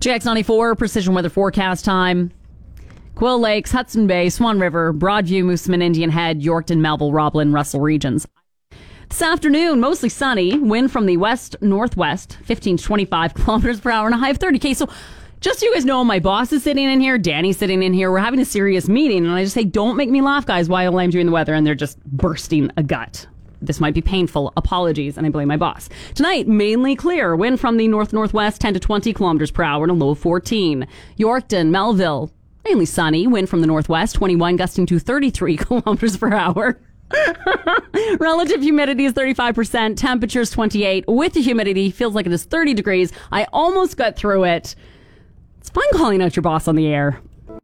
GX94 precision weather forecast time. Quill Lakes, Hudson Bay, Swan River, Broadview, Moosomin, Indian Head, Yorkton, Melville, Roblin, Russell regions. This afternoon, mostly sunny. Wind from the west northwest, 15 to 25 kilometers per hour, and a high of 30. k. So, just so you guys know, my boss is sitting in here, Danny's sitting in here. We're having a serious meeting, and I just say, don't make me laugh, guys, while I'm doing the weather, and they're just bursting a gut. This might be painful. Apologies, and I blame my boss. Tonight, mainly clear. Wind from the north northwest, 10 to 20 kilometers per hour, and a low of 14. Yorkton, Melville, mainly sunny. Wind from the northwest, 21, gusting to 33 kilometers per hour. Relative humidity is 35%, temperatures 28. With the humidity, feels like it is 30 degrees. I almost got through it. It's fun calling out your boss on the air.